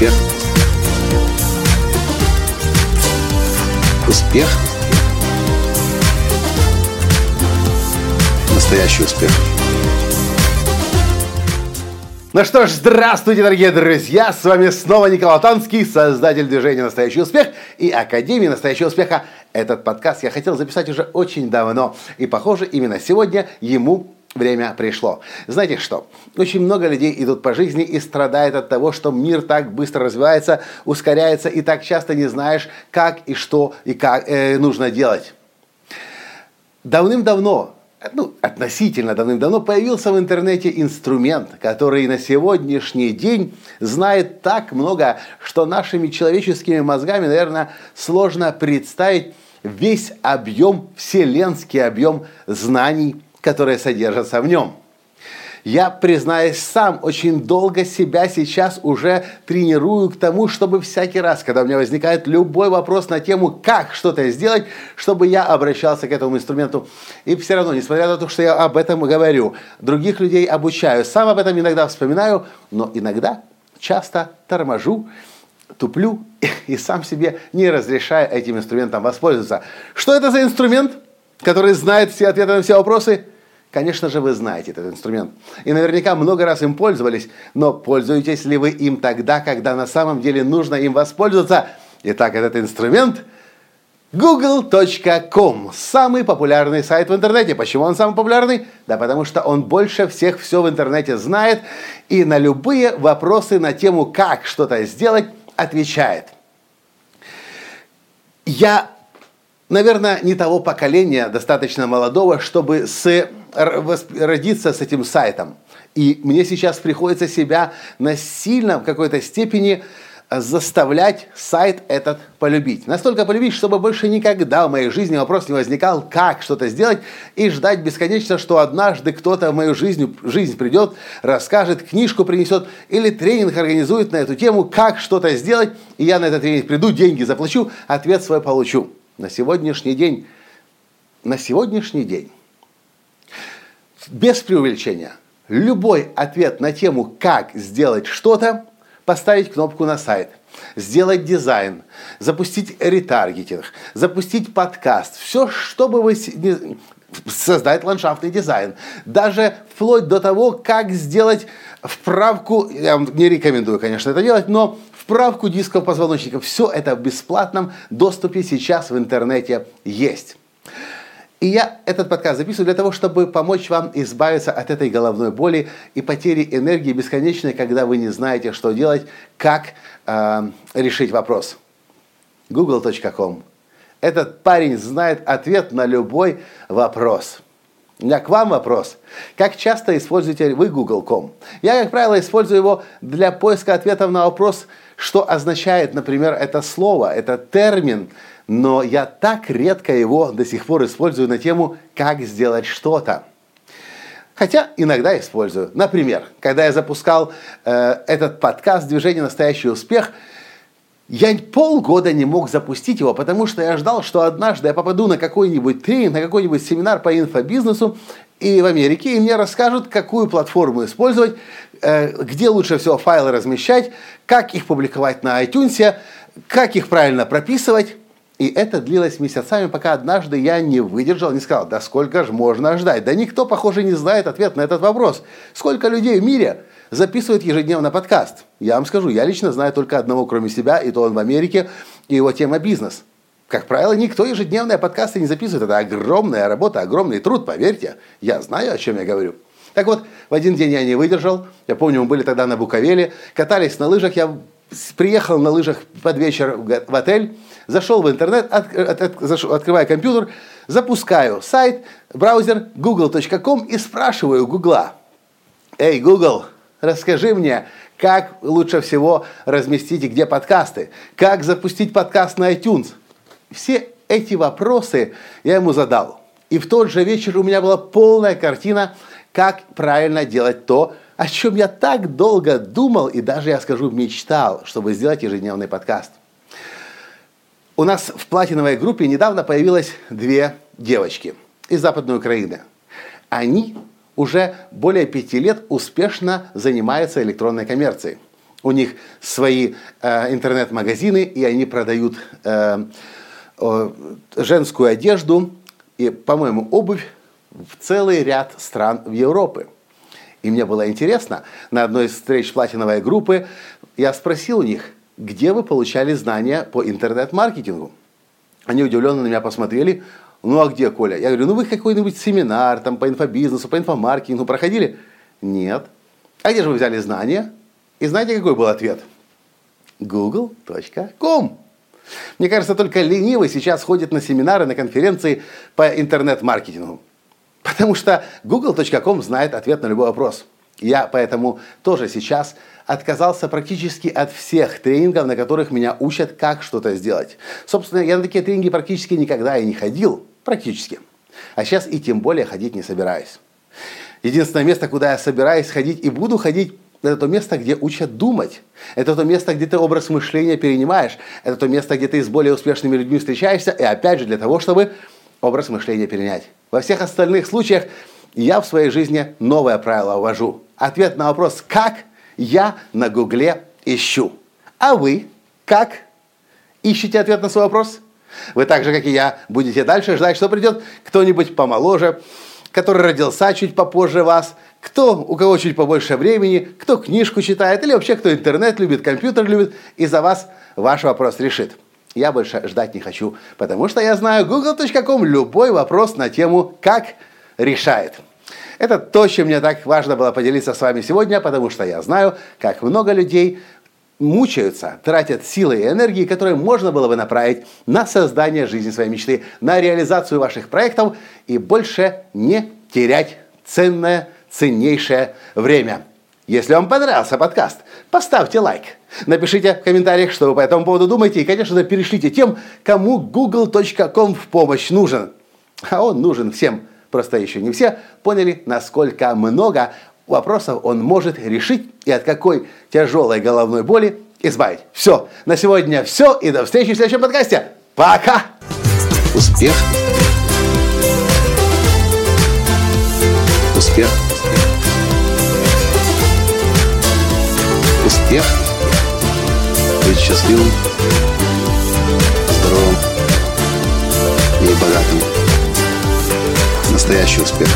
Успех. Успех. Настоящий успех. Ну что ж, здравствуйте, дорогие друзья! С вами снова Николай Танский, создатель движения «Настоящий успех» и Академии «Настоящего успеха». Этот подкаст я хотел записать уже очень давно, и, похоже, именно сегодня ему время пришло. Знаете что? Очень много людей идут по жизни и страдают от того, что мир так быстро развивается, ускоряется, и так часто не знаешь, как и что и как э, нужно делать. Давным-давно ну, относительно давным-давно появился в интернете инструмент, который на сегодняшний день знает так много, что нашими человеческими мозгами, наверное, сложно представить весь объем, вселенский объем знаний, которые содержатся в нем. Я, признаюсь, сам очень долго себя сейчас уже тренирую к тому, чтобы всякий раз, когда у меня возникает любой вопрос на тему, как что-то сделать, чтобы я обращался к этому инструменту. И все равно, несмотря на то, что я об этом говорю, других людей обучаю, сам об этом иногда вспоминаю, но иногда часто торможу, туплю и сам себе не разрешаю этим инструментом воспользоваться. Что это за инструмент, который знает все ответы на все вопросы? Конечно же, вы знаете этот инструмент. И наверняка много раз им пользовались, но пользуетесь ли вы им тогда, когда на самом деле нужно им воспользоваться? Итак, этот инструмент google.com. Самый популярный сайт в интернете. Почему он самый популярный? Да потому что он больше всех все в интернете знает и на любые вопросы на тему, как что-то сделать, отвечает. Я, наверное, не того поколения, достаточно молодого, чтобы с родиться с этим сайтом. И мне сейчас приходится себя насильно в какой-то степени э, заставлять сайт этот полюбить. Настолько полюбить, чтобы больше никогда в моей жизни вопрос не возникал, как что-то сделать, и ждать бесконечно, что однажды кто-то в мою жизнь, жизнь придет, расскажет, книжку принесет или тренинг организует на эту тему, как что-то сделать, и я на этот тренинг приду, деньги заплачу, ответ свой получу. На сегодняшний день, на сегодняшний день без преувеличения, любой ответ на тему, как сделать что-то, поставить кнопку на сайт, сделать дизайн, запустить ретаргетинг, запустить подкаст, все, что бы вы создать ландшафтный дизайн, даже вплоть до того, как сделать вправку, я вам не рекомендую, конечно, это делать, но вправку дисков позвоночника, все это в бесплатном доступе сейчас в интернете есть. И я этот подкаст записываю для того, чтобы помочь вам избавиться от этой головной боли и потери энергии бесконечной, когда вы не знаете, что делать, как э, решить вопрос. google.com. Этот парень знает ответ на любой вопрос. У меня к вам вопрос. Как часто используете вы Google.com? Я, как правило, использую его для поиска ответов на вопрос, что означает, например, это слово, это термин, но я так редко его до сих пор использую на тему «как сделать что-то». Хотя иногда использую. Например, когда я запускал э, этот подкаст «Движение настоящий успех», я полгода не мог запустить его, потому что я ждал, что однажды я попаду на какой-нибудь тренинг, на какой-нибудь семинар по инфобизнесу и в Америке, и мне расскажут, какую платформу использовать, э, где лучше всего файлы размещать, как их публиковать на iTunes, как их правильно прописывать. И это длилось месяцами, пока однажды я не выдержал, не сказал, да сколько же можно ждать. Да никто, похоже, не знает ответ на этот вопрос. Сколько людей в мире записывают ежедневно подкаст? Я вам скажу, я лично знаю только одного, кроме себя, и то он в Америке, и его тема бизнес. Как правило, никто ежедневные подкасты не записывает. Это огромная работа, огромный труд, поверьте. Я знаю, о чем я говорю. Так вот, в один день я не выдержал. Я помню, мы были тогда на Буковеле, катались на лыжах. Я приехал на лыжах под вечер в отель, зашел в интернет, от, от, от, зашел, открываю компьютер, запускаю сайт, браузер google.com и спрашиваю Гугла, «Эй, Google, расскажи мне, как лучше всего разместить и где подкасты, как запустить подкаст на iTunes». Все эти вопросы я ему задал. И в тот же вечер у меня была полная картина, как правильно делать то, о чем я так долго думал и даже, я скажу, мечтал, чтобы сделать ежедневный подкаст. У нас в платиновой группе недавно появилось две девочки из Западной Украины. Они уже более пяти лет успешно занимаются электронной коммерцией. У них свои э, интернет-магазины, и они продают э, э, женскую одежду и, по-моему, обувь в целый ряд стран в Европе. И мне было интересно, на одной из встреч платиновой группы я спросил у них, где вы получали знания по интернет-маркетингу. Они удивленно на меня посмотрели, ну а где, Коля? Я говорю, ну вы какой-нибудь семинар там по инфобизнесу, по инфомаркетингу проходили? Нет. А где же вы взяли знания? И знаете, какой был ответ? google.com. Мне кажется, только ленивый сейчас ходит на семинары, на конференции по интернет-маркетингу. Потому что google.com знает ответ на любой вопрос. Я поэтому тоже сейчас отказался практически от всех тренингов, на которых меня учат, как что-то сделать. Собственно, я на такие тренинги практически никогда и не ходил. Практически. А сейчас и тем более ходить не собираюсь. Единственное место, куда я собираюсь ходить и буду ходить, это то место, где учат думать. Это то место, где ты образ мышления перенимаешь. Это то место, где ты с более успешными людьми встречаешься. И опять же, для того, чтобы образ мышления перенять. Во всех остальных случаях я в своей жизни новое правило ввожу. Ответ на вопрос «как» я на гугле ищу. А вы как ищете ответ на свой вопрос? Вы так же, как и я, будете дальше ждать, что придет кто-нибудь помоложе, который родился чуть попозже вас, кто, у кого чуть побольше времени, кто книжку читает, или вообще кто интернет любит, компьютер любит, и за вас ваш вопрос решит. Я больше ждать не хочу, потому что я знаю google.com любой вопрос на тему «как» решает. Это то, чем мне так важно было поделиться с вами сегодня, потому что я знаю, как много людей мучаются, тратят силы и энергии, которые можно было бы направить на создание жизни своей мечты, на реализацию ваших проектов и больше не терять ценное, ценнейшее время. Если вам понравился подкаст, поставьте лайк. Напишите в комментариях, что вы по этому поводу думаете. И, конечно же, перешлите тем, кому google.com в помощь нужен. А он нужен всем. Просто еще не все поняли, насколько много вопросов он может решить и от какой тяжелой головной боли избавить. Все. На сегодня все. И до встречи в следующем подкасте. Пока! Успех! Успех! Успех! Быть счастливым, здоровым и богатым. Настоящий успех!